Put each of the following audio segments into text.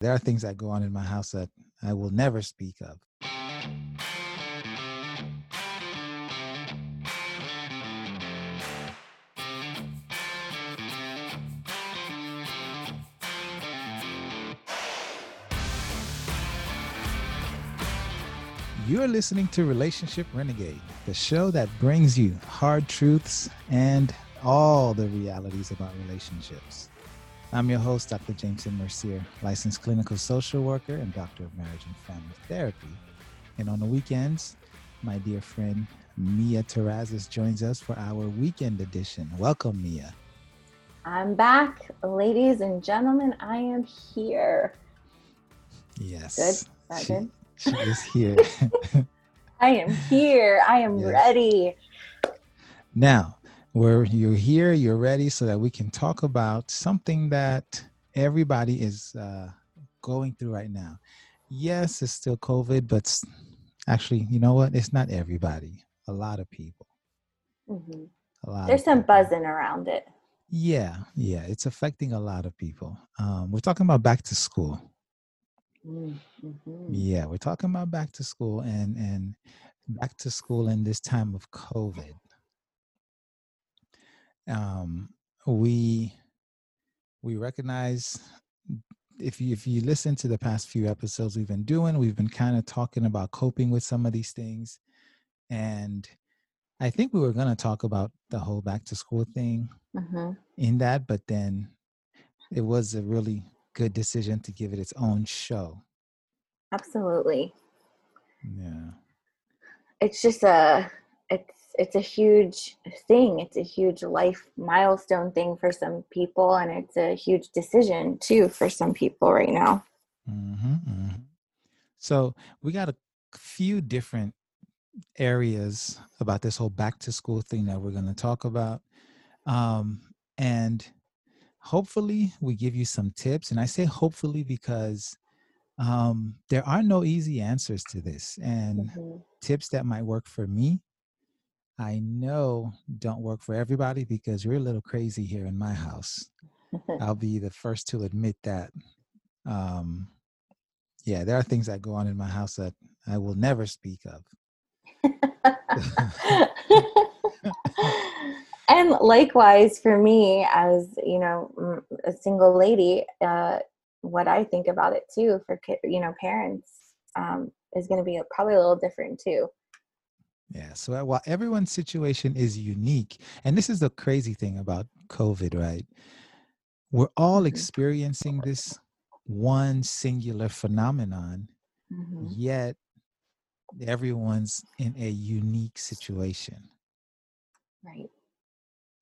There are things that go on in my house that I will never speak of. You're listening to Relationship Renegade, the show that brings you hard truths and all the realities about relationships. I'm your host, Dr. Jameson Mercier, licensed clinical social worker and doctor of marriage and family therapy. And on the weekends, my dear friend Mia Terrazas joins us for our weekend edition. Welcome, Mia. I'm back, ladies and gentlemen. I am here. Yes. Good. That she, good? She is here. I am here. I am Yes. ready. Now, where you're here, you're ready so that we can talk about something that everybody is uh, going through right now. Yes, it's still COVID, but actually, you know what? It's not everybody. A lot of people. Mhm. A lot. There's some people. buzzing around it. Yeah, yeah, it's affecting a lot of people. Um, we're talking about back to school. Mhm. Yeah, we're talking about back to school and and back to school in this time of COVID. Um, we we recognize if you if you listen to the past few episodes we've been doing, we've been kind of talking about coping with some of these things, and I think we were going to talk about the whole back to school thing Mhm. in that, but then it was a really good decision to give it its own show. Absolutely. Yeah. It's just a it's it's a huge thing. It's a huge life milestone thing for some people and it's a huge decision too for some people right now. hmm So we got a few different areas about this whole back to school thing that we're going to talk about, um, and hopefully we give you some tips. And I say hopefully because um, there are no easy answers to this, and Mhm. tips that might work for me. I know don't work for everybody because we're a little crazy here in my house. I'll be the first to admit that. Um, yeah, there are things that go on in my house that I will never speak of. and likewise for me as you know a single lady uh, what i think about it too for you know parents um, is going to be probably a little different too Yeah. So uh, while everyone's situation is unique, and this is the crazy thing about COVID, right? We're all Mhm. experiencing this one singular phenomenon, Mhm. yet everyone's in a unique situation. right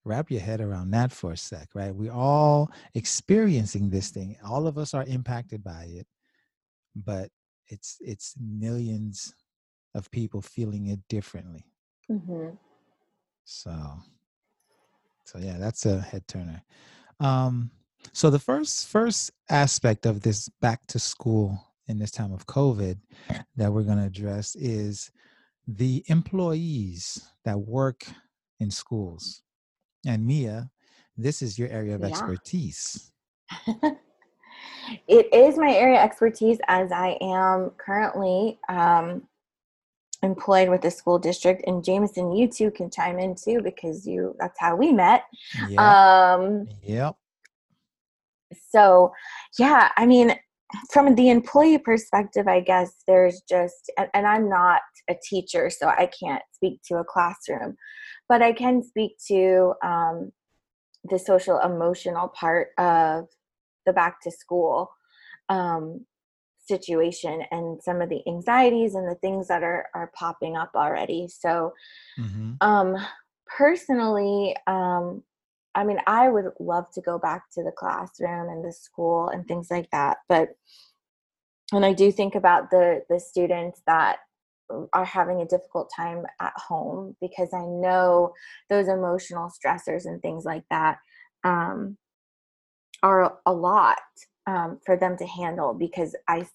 Wrap your head around that for a sec, right? We're all experiencing this thing. All of us are impacted by it, but it's it's millions of people feeling it differently. hmm So, so yeah, that's a head turner. Um, so the first first aspect of this back to school in this time of COVID that we're going to address is the employees that work in schools. And Mia, this is your area of Yeah. expertise. it is my area of expertise as i am currently um, employed with the school district and jameson you too can chime in too because you that's how we met Yeah. um, yep. so yeah i mean from the employee perspective i guess there's just and, and i'm not a teacher so i can't speak to a classroom but i can speak to um, the social emotional part of the back to school um, situation and some of the anxieties and the things that are are popping up already. So hmm um personally um i mean i would love to go back to the classroom and the school and things like that but and i do think about the the students that are having a difficult time at home because i know those emotional stressors and things like that um are a lot um, for them to handle because i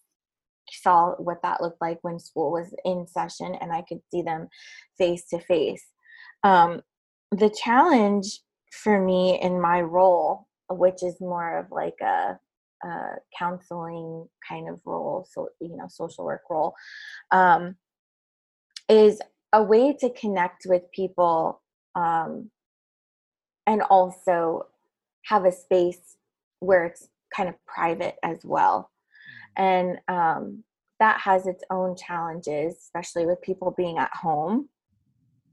saw what that looked like when school was in session and I could see them face to face. The challenge for me in my role, which is more of like a, a counseling kind of role, so you know, social work role, um, is a way to connect with people um, and also have a space where it's kind of private as well. Mm. And um, that has its own challenges, especially with people being at home.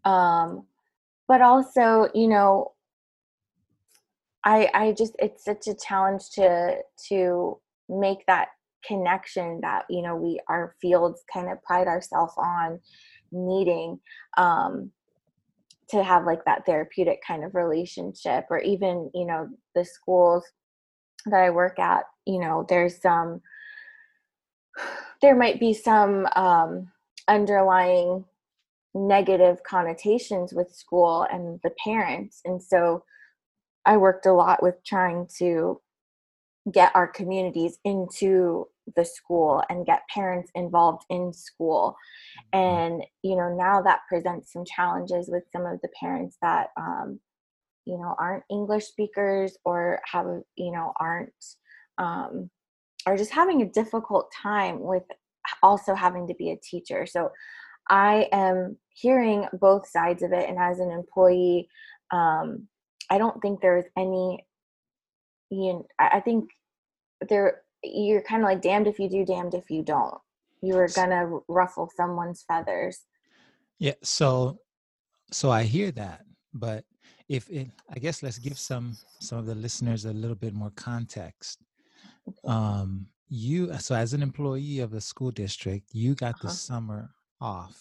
Um, but also, you know, I I just it's such a challenge to to make that connection that you know we our fields kind of pride ourselves on needing um to have like that therapeutic kind of relationship or even you know the schools that i work at you know there's some there might be some um, underlying negative connotations with school and the parents and so i worked a lot with trying to get our communities into the school and get parents involved in school mm-hmm. and you know now that presents some challenges with some of the parents that um, you know aren't english speakers or have you know aren't um, are just having a difficult time with also having to be a teacher. So i am hearing both sides of it and as an employee um, i don't think there's any you know, i think there you're kind of like damned if you do damned if you don't. You are gonna ruffle someone's feathers. Yeah so so i hear that but if it i guess let's give some some of the listeners a little bit more context. Um you so as an employee of the school district you got uh-huh. the summer off.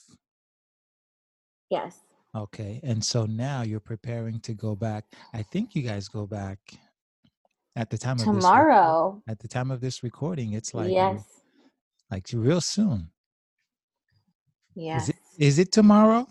Yes. Okay and so now you're preparing to go back. I think you guys go back at the time of tomorrow. at the time of this recording it's like yes. like real soon. Yes is it, is it tomorrow?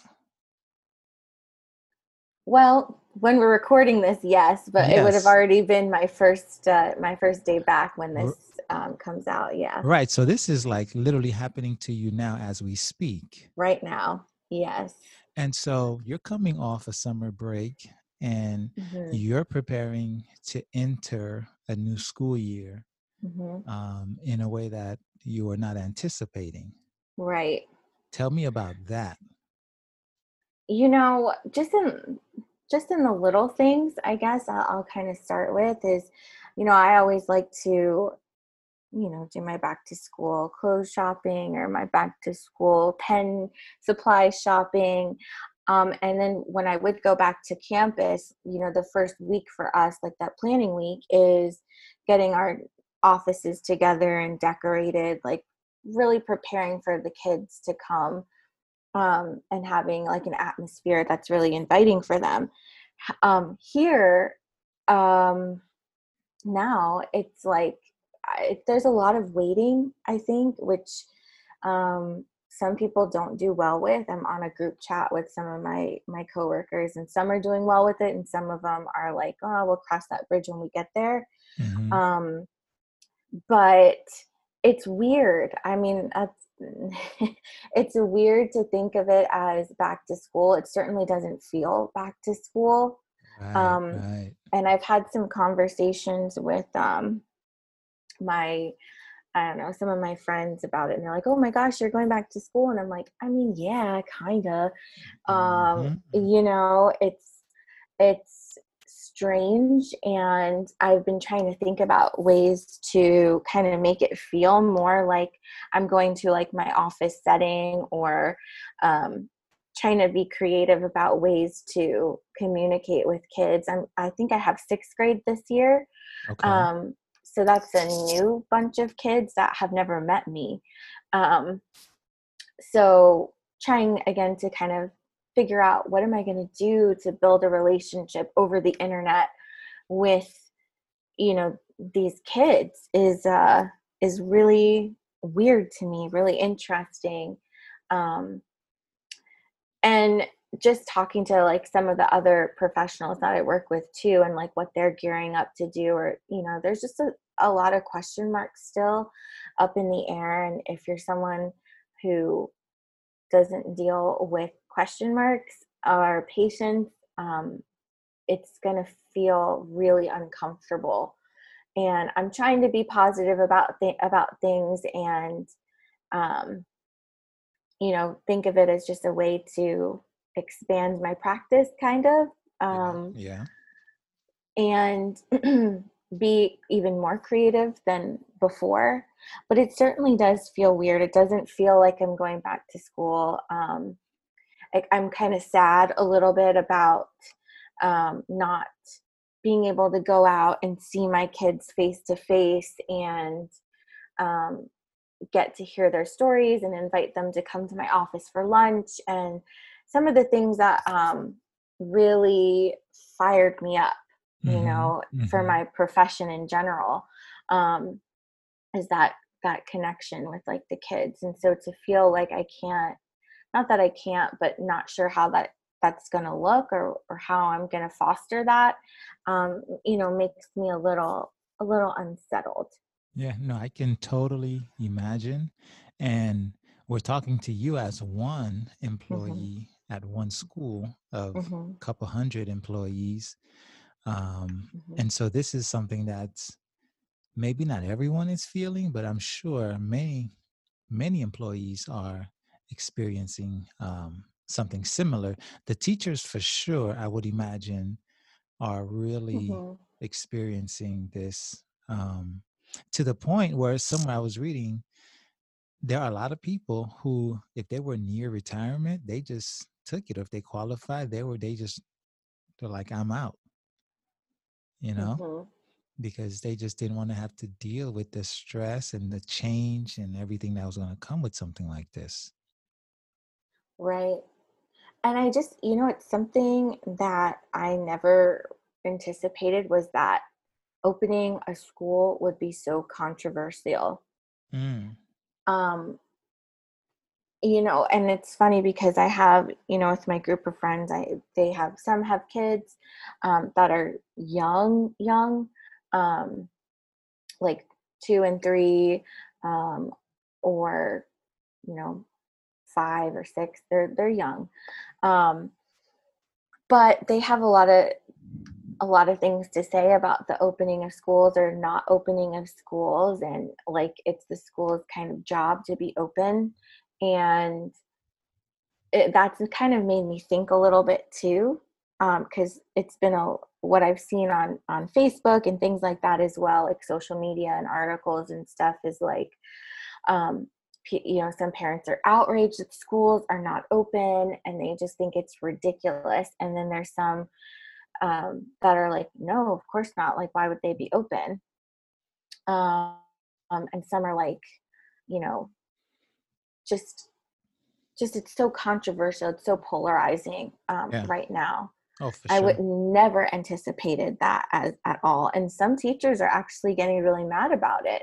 Well when we're recording this yes but yes. it would have already been my first uh, my first day back when this um, comes out yeah right so this is like literally happening to you now as we speak right now yes and so you're coming off a summer break and mm-hmm. you're preparing to enter a new school year mm-hmm. um, in a way that you were not anticipating. Right. Tell me about that. You know, just in just in the little things, I guess I'll, I'll kind of start with is, you know, I always like to, you know, do my back to school clothes shopping or my back to school pen supply shopping. Um, and then when I would go back to campus, you know, the first week for us, like that planning week, is getting our offices together and decorated, like really preparing for the kids to come um, and having like an atmosphere that's really inviting for them. Um, here, um, now it's like I, there's a lot of waiting, I think, which um, some people don't do well with. I'm on a group chat with some of my my coworkers, and some are doing well with it, and some of them are like, "Oh, we'll cross that bridge when we get there." Mm-hmm. Um, but it's weird. I mean, that's it's weird to think of it as back to school. It certainly doesn't feel back to school. Right, um, right. And I've had some conversations with um, my, I don't know, some of my friends about it, and they're like, "Oh my gosh, you're going back to school," and I'm like, "I mean, yeah, kinda." Um, mm-hmm. You know, it's it's strange and i've been trying to think about ways to kind of make it feel more like i'm going to like my office setting or um, trying to be creative about ways to communicate with kids I'm, i think i have sixth grade this year okay. um, so that's a new bunch of kids that have never met me um, so trying again to kind of figure out what am I going to do to build a relationship over the internet with you know these kids is uh is really weird to me, really interesting. Um and just talking to like some of the other professionals that I work with too and like what they're gearing up to do or you know there's just a, a lot of question marks still up in the air and if you're someone who doesn't deal with question marks or patience, um, it's going to feel really uncomfortable. and I'm trying to be positive about th- about things and um, you know think of it as just a way to expand my practice kind of um, yeah. and be even more creative than before but it certainly does feel weird it doesn't feel like i'm going back to school um, like i'm kind of sad a little bit about um, not being able to go out and see my kids face to face and um, get to hear their stories and invite them to come to my office for lunch and some of the things that um, really fired me up you mm-hmm. know mm-hmm. for my profession in general um, is that that connection with like the kids and so to feel like i can't not that i can't but not sure how that that's going to look or or how i'm going to foster that um, you know makes me a little a little unsettled yeah, no, I can totally imagine. And we're talking to you as one Mm-hmm. employee at one school of a Mhm. couple hundred employees. Um, Mhm. and so this is something that's maybe not everyone is feeling, but I'm sure many, many employees are experiencing um, something similar. The teachers, for sure, I would imagine, are really Mhm. experiencing this um, to the point where somewhere I was reading, there are a lot of people who, if they were near retirement, they just took it. Or If they qualified, they were they just they're like, I'm out, you know, Mhm. because they just didn't want to have to deal with the stress and the change and everything that was going to come with something like this. Right. And I just, you know, it's something that I never anticipated was that opening a school would be so controversial. Mm. Um, you know, and it's funny because I have, you know, with my group of friends, I they have some have kids um, that are young, young, um, like two and three, um, or you know, five or six. They're they're young, um, but they have a lot of a lot of things to say about the opening of schools or not opening of schools and like it's the school's kind of job to be open and it, that's kind of made me think a little bit too because um, it's been a what i've seen on on facebook and things like that as well like social media and articles and stuff is like um, you know some parents are outraged that schools are not open and they just think it's ridiculous. And then there's some um, that are like no of course not. Like why would they be open? Um, and some are like you know just just it's so controversial. It's so polarizing um, Yeah. right now. Oh, for i sure. would never anticipated that as at all. And some teachers are actually getting really mad about it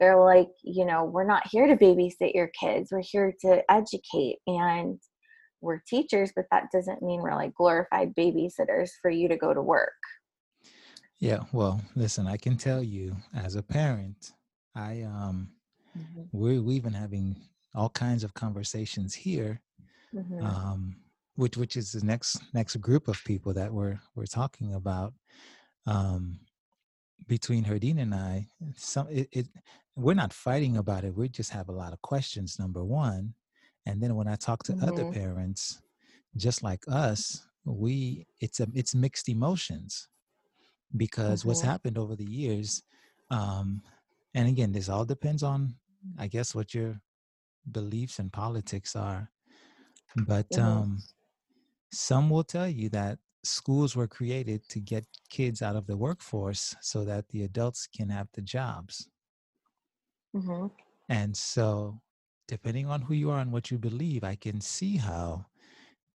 they're like you know we're not here to babysit your kids we're here to educate and we're teachers but that doesn't mean we're like glorified babysitters for you to go to work Yeah. Well, listen, I can tell you as a parent, I um, Mhm. we we've been having all kinds of conversations here Mhm. um, which which is the next next group of people that we're we're talking about um, between Herdine and I. Some it, it we're not fighting about it. We just have a lot of questions. Number one, and then when I talk to other Mhm. parents, just like us, we it's a it's mixed emotions because what's Mhm. happened over the years, um, and again, this all depends on I guess what your beliefs and politics are. But Mhm. um, some will tell you that schools were created to get kids out of the workforce so that the adults can have the jobs. Mhm. And so, depending on who you are and what you believe, I can see how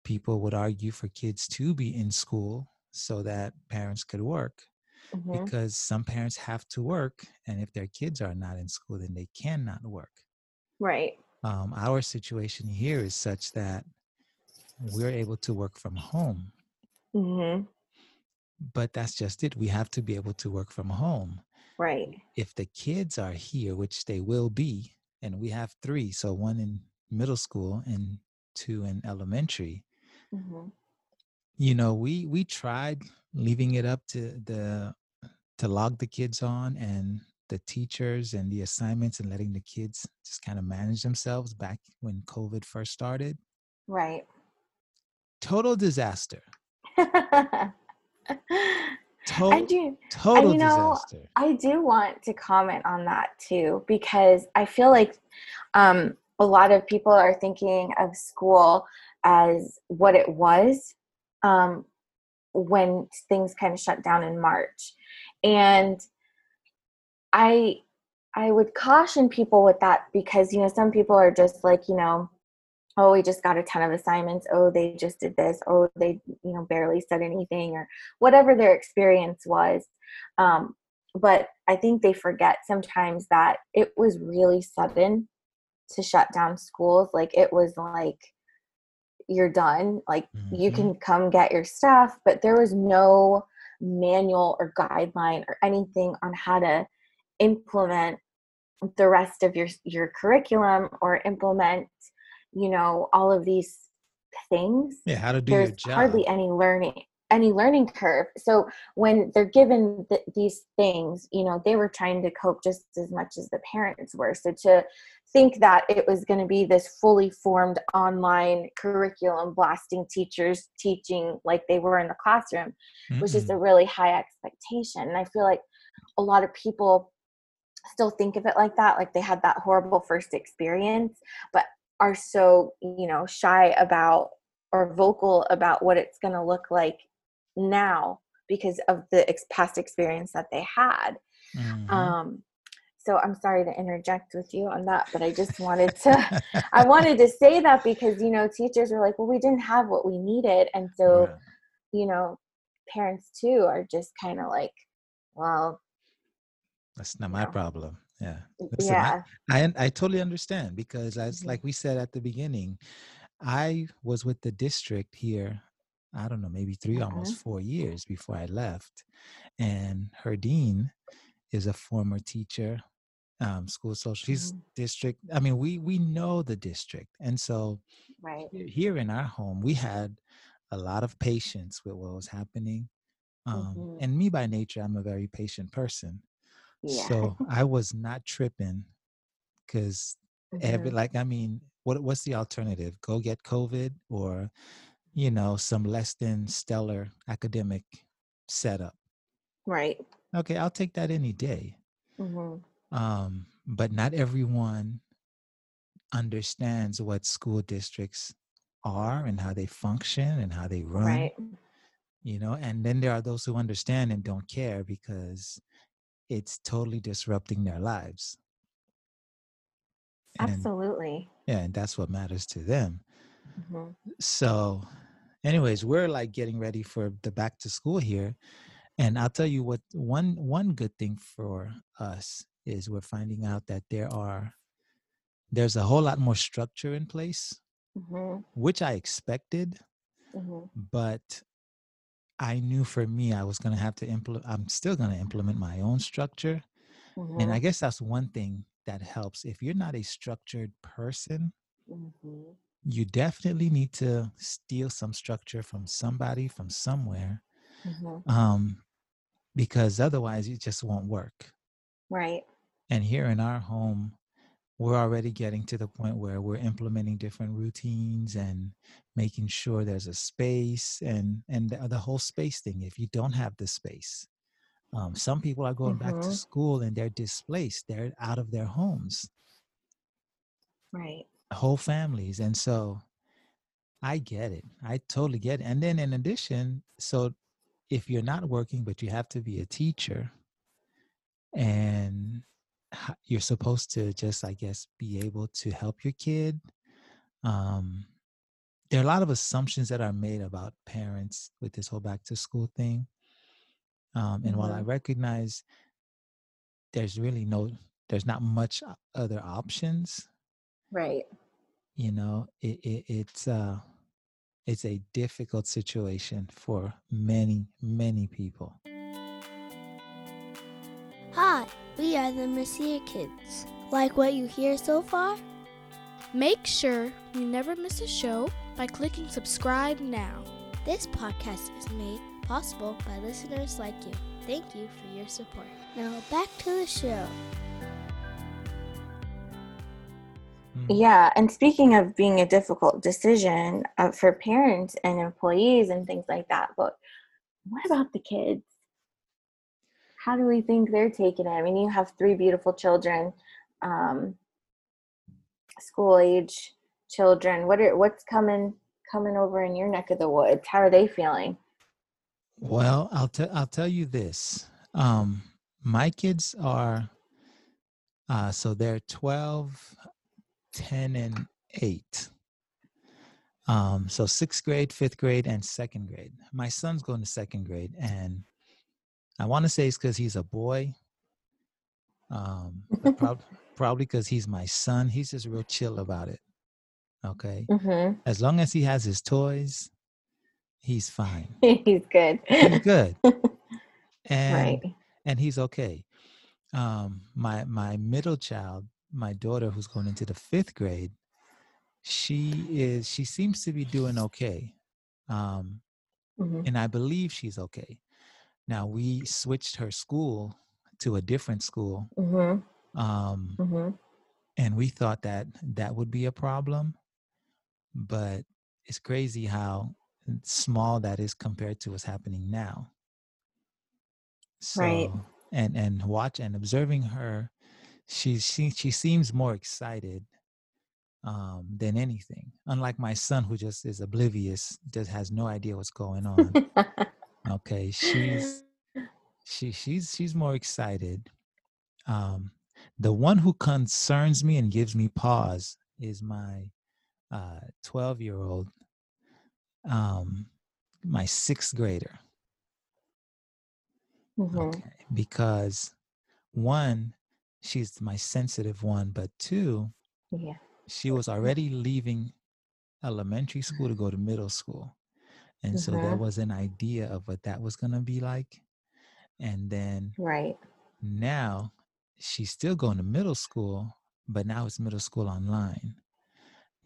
people would argue for kids to be in school so that parents could work Mhm. because some parents have to work. And if their kids are not in school, then they cannot work. right Um, our situation here is such that we're able to work from home Mhm. but that's just it. We have to be able to work from home. right If the kids are here, which they will be, and we have three, so one in middle school and two in elementary, Mhm. you know, we we tried leaving it up to the to log the kids on and the teachers and the assignments and letting the kids just kind of manage themselves back when COVID first started. Right. Total disaster. Total, I do, total you know, disaster. I do want to comment on that too because I feel like um, a lot of people are thinking of school as what it was um, when things kind of shut down in March, and I I would caution people with that because you know some people are just like you know oh we just got a ton of assignments. Oh they just did this. Oh they you know barely said anything or whatever their experience was. Um, but i think they forget sometimes that it was really sudden to shut down schools. Like it was like you're done. Like mm-hmm. you can come get your stuff but there was no manual or guideline or anything on how to implement the rest of your your curriculum or implement you know all of these things yeah how to do there's your job. hardly any learning any learning curve. So when they're given th- these things you know they were trying to cope just as much as the parents were. So to think that it was going to be this fully formed online curriculum blasting teachers teaching like they were in the classroom mm-hmm. was just a really high expectation. And i feel like a lot of people still think of it like that like they had that horrible first experience but are so you know shy about or vocal about what it's going to look like now because of the ex- past experience that they had mm-hmm. um so i'm sorry to interject with you on that but i just wanted to i wanted to say that because you know teachers were like well we didn't have what we needed and so yeah. you know parents too are just kind of like well that's not my know. problem yeah Listen, yeah I, I, I totally understand because as mm-hmm. like we said at the beginning i was with the district here i don't know maybe 3 mm-hmm. almost four years before i left and Herdine is a former teacher um, school social she's mm-hmm. district i mean we we know the district and so right here in our home we had a lot of patience with what was happening um, mm-hmm. and me by nature i'm a very patient person yeah. So I was not tripping because mm-hmm. every like I mean, what what's the alternative? Go get COVID or you know some less than stellar academic setup. Right. Okay, I'll take that any day. Mm-hmm. Um, but not everyone understands what school districts are and how they function and how they run. Right. You know, and then there are those who understand and don't care because it's totally disrupting their lives. And, Absolutely. Yeah, and that's what matters to them. Mm-hmm. So, anyways, we're like getting ready for the back to school here, and I'll tell you what one one good thing for us is we're finding out that there are there's a whole lot more structure in place, mm-hmm. which I expected, mm-hmm. but I knew for me I was going to have to implement I'm still going to implement my own structure. Mm-hmm. And I mm-hmm. guess that's one thing that helps if you're not a structured person, mm-hmm. you definitely need to steal some structure from somebody from somewhere. Mm-hmm. Um because otherwise it just won't work. Right. And here in our home we're already getting to the point where we're implementing different routines and making sure there's a space and and the, the whole space thing. If you don't have the space um, some people are going mm-hmm. back to mm-hmm. school and they're displaced. They're out of their homes. Right. Whole families. And so i get it. I totally get it. And then in addition so if you're not working but you have to be a teacher and you're supposed to just i guess be able to help your kid um there are a lot of assumptions that are made about parents with this whole back to school thing um and mm-hmm. while i mm-hmm. recognize there's really no there's not much other options right you know it, it it's uh it's a difficult situation for many many people hi we are the Mercier Kids. Like what you hear so far? Make sure you never miss a show by clicking subscribe now. This podcast is made possible by listeners like you. Thank you for your support. Now back to the show. Hmm. Yeah, and speaking of being a difficult decision uh, for parents and employees and things like that, but what about the kids? How do we think they're taking it? I mean, you have three beautiful children, um, school age children. What are what's coming coming over in your neck of the woods? How are they feeling? Well, I'll tell I'll tell you this. Um, my kids are uh, so they're 12, 10, and 8. Um, so sixth grade, fifth grade, and second grade. My son's going to second grade, and I want to say it's because he's a boy. Um, prob- probably because he's my son. He's just real chill about it. Okay. Mm-hmm. As long as he has his toys, he's fine. he's good. He's good. and right. and he's okay. Um, my my middle child, my daughter who's going into the fifth grade, she is she seems to be doing okay. Um, mm-hmm. and I believe she's okay. Now we switched her school to a different school. Mm-hmm. Um, mm-hmm. and we thought that that would be a problem but it's crazy how small that is compared to what's happening now. So, right. And and watch and observing her, she she she seems more excited um, than anything. Unlike my son, who just is oblivious, just has no idea what's going on. okay, she's she she's she's more excited. Um, the one who concerns me and gives me pause is my uh, 12 uh, year old, um, my sixth grader. Mm-hmm. Okay. Because one, she's my sensitive one, but two, yeah. she was already leaving elementary school to go to middle school. And mm-hmm. so there mm-hmm. was an idea of what that was going to be like. And then right now she's still going to middle school, but now it's middle school online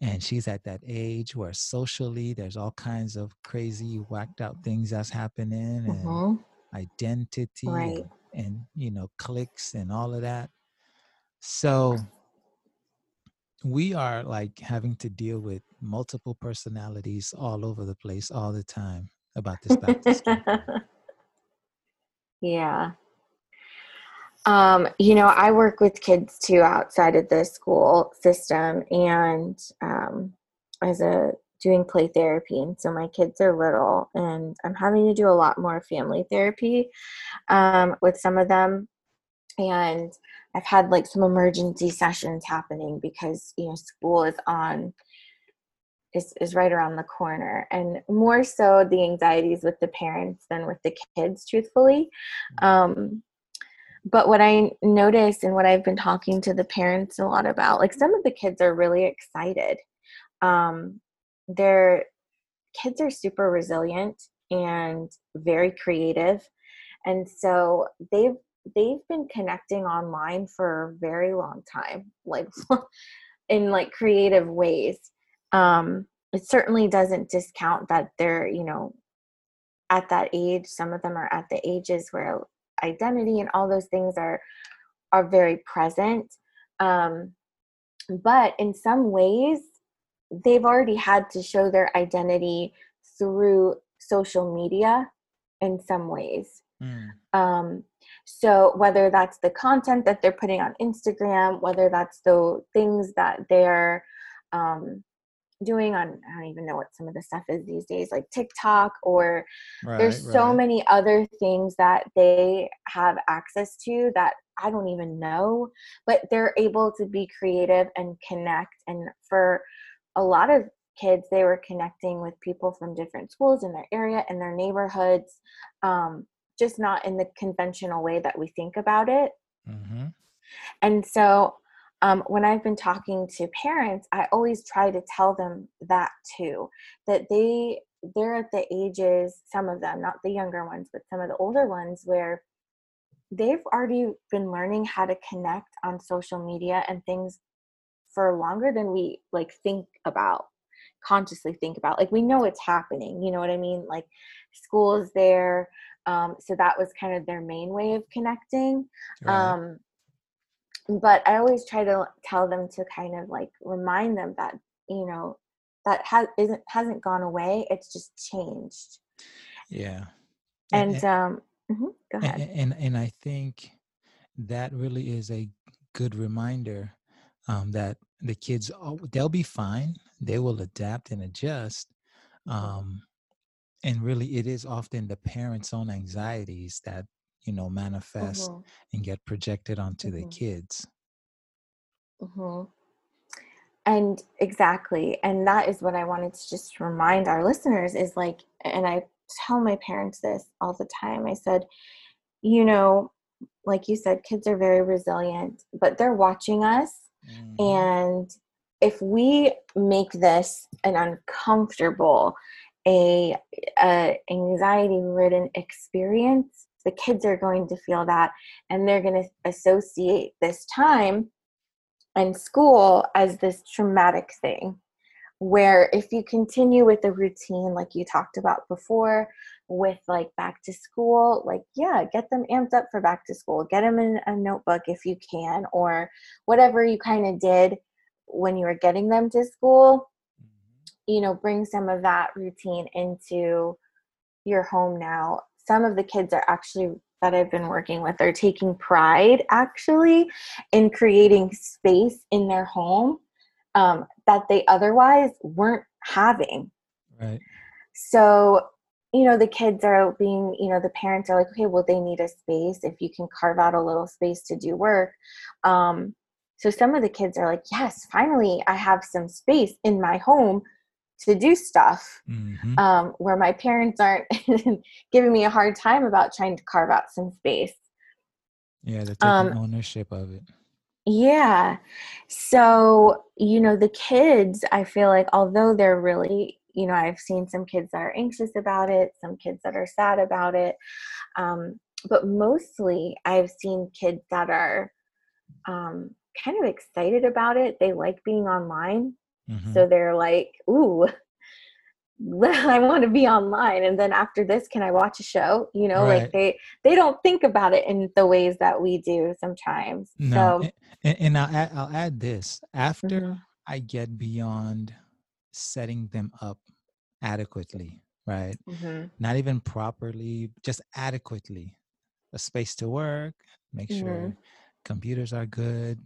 and she's at that age where socially there's all kinds of crazy whacked out things that's happening and mm-hmm. identity right. and, and you know clicks and all of that so we are like having to deal with multiple personalities all over the place all the time about this school. yeah um, you know, I work with kids too outside of the school system and um, as a doing play therapy. And so my kids are little and I'm having to do a lot more family therapy um, with some of them. And I've had like some emergency sessions happening because, you know, school is on is, is right around the corner and more so the anxieties with the parents than with the kids truthfully mm-hmm. um, but what I noticed and what I've been talking to the parents a lot about, like some of the kids are really excited. Um, their kids are super resilient and very creative, and so they've they've been connecting online for a very long time, like in like creative ways. Um, it certainly doesn't discount that they're you know at that age. Some of them are at the ages where identity and all those things are are very present um, but in some ways they've already had to show their identity through social media in some ways mm. um, so whether that's the content that they're putting on instagram whether that's the things that they're um, doing on I don't even know what some of the stuff is these days, like TikTok or right, there's so right. many other things that they have access to that I don't even know, but they're able to be creative and connect. And for a lot of kids, they were connecting with people from different schools in their area and their neighborhoods, um, just not in the conventional way that we think about it. Mm-hmm. And so um, when I've been talking to parents, I always try to tell them that too, that they they're at the ages, some of them, not the younger ones, but some of the older ones, where they've already been learning how to connect on social media and things for longer than we like think about consciously think about like we know it's happening you know what i mean like school is there Um, so that was kind of their main way of connecting. Right. Um, but I always try to tell them to kind of like remind them that you know that has isn't hasn't gone away. It's just changed. Yeah. And, and um, mm-hmm, go ahead. And, and and I think that really is a good reminder um, that the kids oh, they'll be fine. They will adapt and adjust. Mm-hmm. Um, and really, it is often the parents' own anxieties that you know manifest mm-hmm. and get projected onto mm-hmm. the kids mm-hmm. and exactly and that is what i wanted to just remind our listeners is like and i tell my parents this all the time i said you know like you said kids are very resilient but they're watching us mm-hmm. and if we make this an uncomfortable a, a anxiety ridden experience the kids are going to feel that and they're going to associate this time and school as this traumatic thing where if you continue with the routine like you talked about before with like back to school like yeah get them amped up for back to school get them in a notebook if you can or whatever you kind of did when you were getting them to school. You know bring some of that routine into your home now some of the kids are actually that I've been working with are taking pride actually in creating space in their home um, that they otherwise weren't having. Right. So, you know, the kids are being, you know, the parents are like, okay, well, they need a space. If you can carve out a little space to do work. Um, so some of the kids are like, yes, finally, I have some space in my home to do stuff mm-hmm. um, where my parents aren't giving me a hard time about trying to carve out some space. Yeah, they're taking um, ownership of it. Yeah. So, you know, the kids, I feel like, although they're really, you know, I've seen some kids that are anxious about it, some kids that are sad about it. Um, but mostly I've seen kids that are um, kind of excited about it. They like being online. Mm-hmm. So they're like, ooh, I want to be online. And then after this, can I watch a show? You know, right. like they they don't think about it in the ways that we do sometimes. No, so, and, and I'll add, I'll add this after mm-hmm. I get beyond setting them up adequately, right? Mm-hmm. Not even properly, just adequately. A space to work, make sure mm-hmm. computers are good,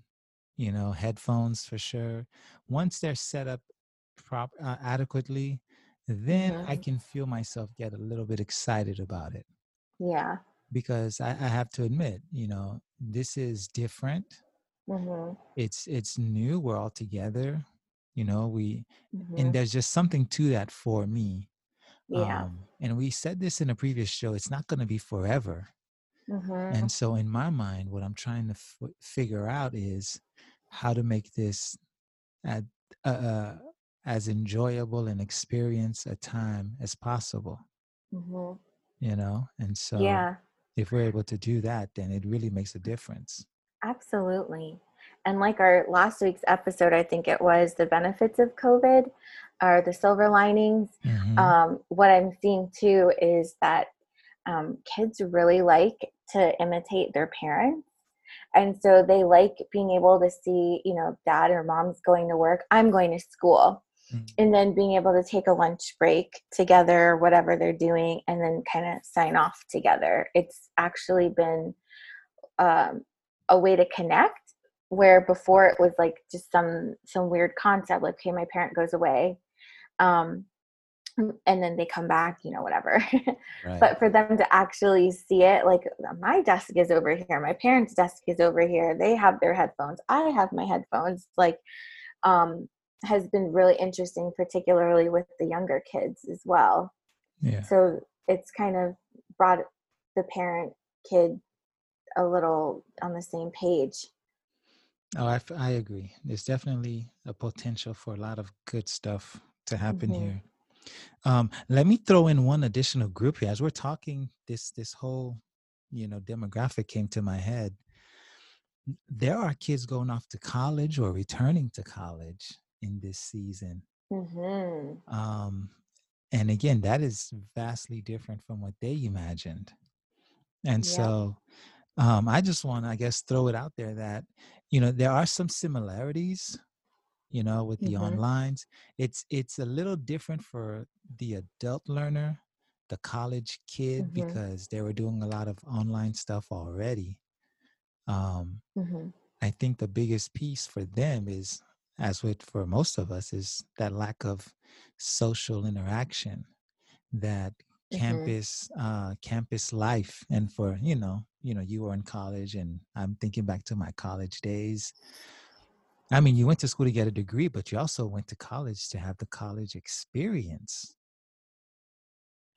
you know, headphones for sure. Once they're set up prop uh, adequately, then mm-hmm. I can feel myself get a little bit excited about it. Yeah. Because I, I have to admit, you know, this is different. Mm-hmm. It's it's new. We're all together. You know, we mm-hmm. and there's just something to that for me. Yeah. Um, and we said this in a previous show. It's not going to be forever. Mm-hmm. And so, in my mind, what I'm trying to f- figure out is how to make this at, uh, uh, as enjoyable and experience a time as possible. Mm-hmm. You know, and so yeah. if we're able to do that, then it really makes a difference. Absolutely. And like our last week's episode, I think it was the benefits of COVID or the silver linings. Mm-hmm. Um, what I'm seeing too is that um, kids really like to imitate their parents and so they like being able to see you know dad or mom's going to work i'm going to school. Mm-hmm. and then being able to take a lunch break together whatever they're doing and then kind of sign off together. It's actually been um, a way to connect where before it was like just some some weird concept like okay my parent goes away. Um, and then they come back you know whatever. Right. but for them to actually see it like my desk is over here. My parents desk is over here. They have their headphones. I have my headphones. Like um has been really interesting particularly with the younger kids as well. Yeah. So it's kind of brought the parent kid a little on the same page. Oh i, I agree. There's definitely a potential for a lot of good stuff to happen mm-hmm. here um, let me throw in one additional group here. As we're talking, this this whole you know demographic came to my head. There are kids going off to college or returning to college in this season. Mm-hmm. Um, and again, that is vastly different from what they imagined. And Yeah. so um, I just want to, I guess, throw it out there that, you know, there are some similarities, you know, with the Mhm. onlines. It's it's a little different for the adult learner, the college kid, Mhm. because they were doing a lot of online stuff already. Um, Mhm. I think the biggest piece for them is, as with for most of us, is that lack of social interaction, that Mhm. campus uh, campus life. And for you know, you know, you were in college, and I'm thinking back to my college days. I mean, you went to school to get a degree, but you also went to college to have the college experience.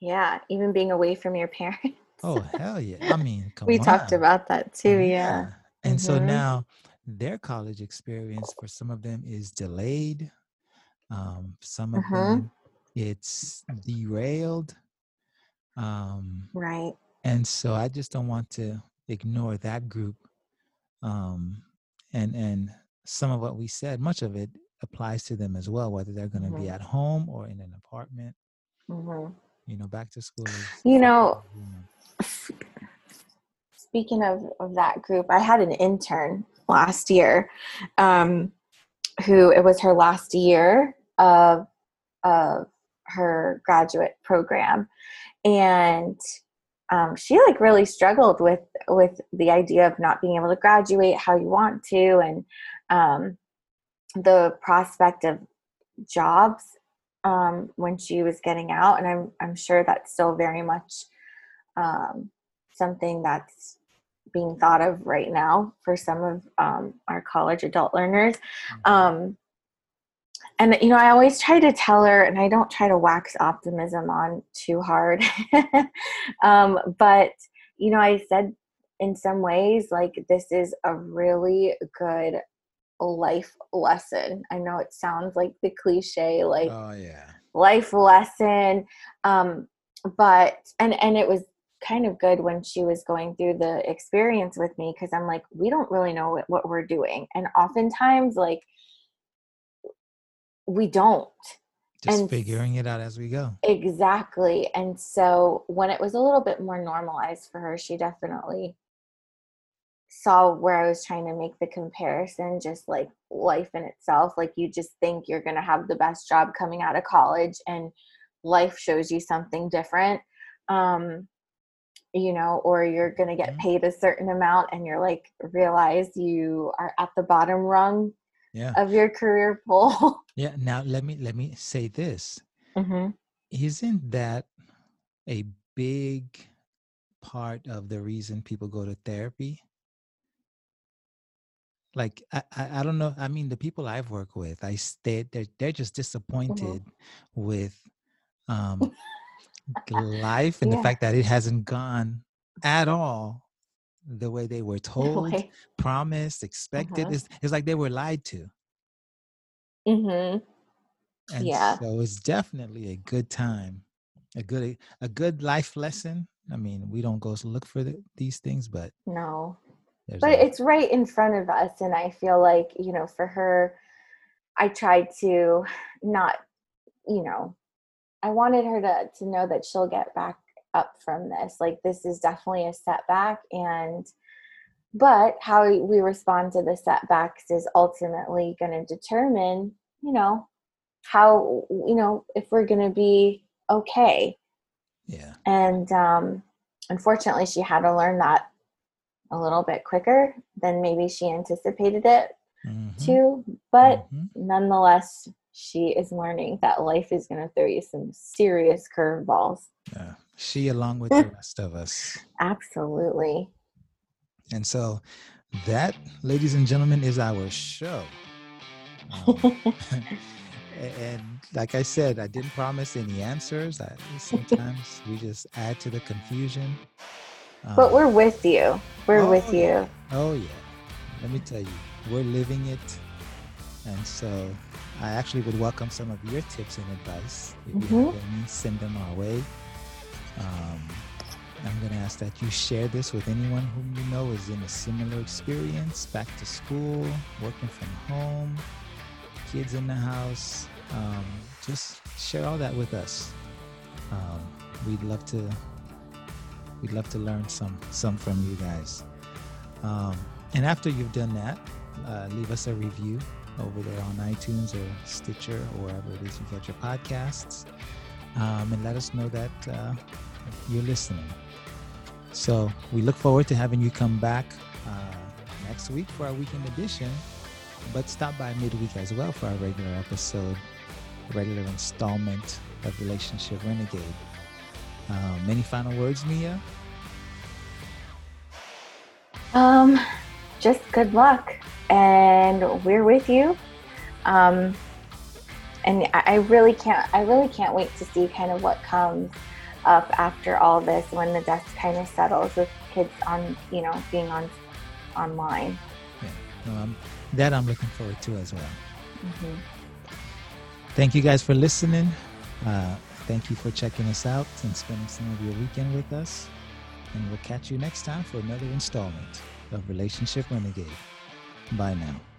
Yeah, even being away from your parents. Oh hell yeah! I mean, come we talked about that too. Yeah. And so Mhm. now their college experience for some of them is delayed. Um, some of Mhm. them it's derailed. Um, Right. and so I just don't want to ignore that group. Um, and and some of what we said, much of it applies to them as well, whether they're going to be Mhm. at home or in an apartment. Mhm. You know, back to school is. You know, you know, speaking of, of that group, I had an intern last year um, who it was her last year of, of her graduate program. And um, she like really struggled with with the idea of not being able to graduate how you want to and um, the prospect of jobs um, when she was getting out and I'm, I'm sure that's still very much um, something that's being thought of right now for some of um, our college adult learners. Um, and you know, I always try to tell her, and I don't try to wax optimism on too hard. um, but you know, I said in some ways, like this is a really good life lesson. I know it sounds like the cliche, like Oh yeah. life lesson um but and and it was kind of good when she was going through the experience with me because i'm like we don't really know what, what we're doing and oftentimes like we don't Just and- figuring it out as we go. exactly and so when it was a little bit more normalized for her she definitely saw where i was trying to make the comparison just like life in itself like you just think you're going to have the best job coming out of college and life shows you something different um you know or you're going to get Mhm. paid a certain amount and you're like realize you are at the bottom rung Yeah. of your career pole Yeah. Now let me let me say this. hmm Isn't that a big part of the reason people go to therapy? Like I, I, don't know. I mean, the people I've worked with, I stayed they're they're just disappointed with um life and the fact that it hasn't gone at all the way they were told, Like, promised, expected. Mhm. It's, it's like they were lied to. mm-hmm. And Yeah. so it's definitely a good time, a good a good life lesson. I mean, we don't go to look for the, these things, but no there's but it's right in front of us and i feel like you know for her i tried to not you know i wanted her to to know that she'll get back up from this. Like this is definitely a setback and but how we respond to the setbacks is ultimately going to determine you know how you know if we're going to be okay. Yeah, and um, unfortunately she had to learn that a little bit quicker than maybe she anticipated it mhm, to but mhm. nonetheless she is learning that life is going to throw you some serious curveballs yeah. She along with the rest of us. absolutely And so that, ladies and gentlemen, is our show. Um, and like I said, I didn't promise any answers. I, sometimes we just add to the confusion. But we're with you we're Oh, with you yeah. Oh yeah. Let me tell you, we're living it. And so I actually would welcome some of your tips and advice. If you Mhm. have any, send them our way. Um, I'm going to ask that you share this with anyone whom you know is in a similar experience, back to school, working from home, kids in the house. Um, just share all that with us. Um, we'd love to We'd love to learn some some from you guys. Um, and after you've done that, uh, leave us a review over there on iTunes or Stitcher or wherever it is you get your podcasts, um, and let us know that uh, you're listening. So we look forward to having you come back uh, next week for our weekend edition, but stop by midweek as well for our regular episode, regular installment of Relationship Renegade. Um, any final words, Mia? Um, just good luck, and we're with you. Um, and I, I really can't, I really can't wait to see kind of what comes up after all this when the dust kind of settles with kids on, you know, being on online. Yeah, um, that I'm looking forward to as well. Mm-hmm. Thank you guys for listening. Uh, thank you for checking us out and spending some of your weekend with us. And we'll catch you next time for another installment of Relationship Renegade. Bye now.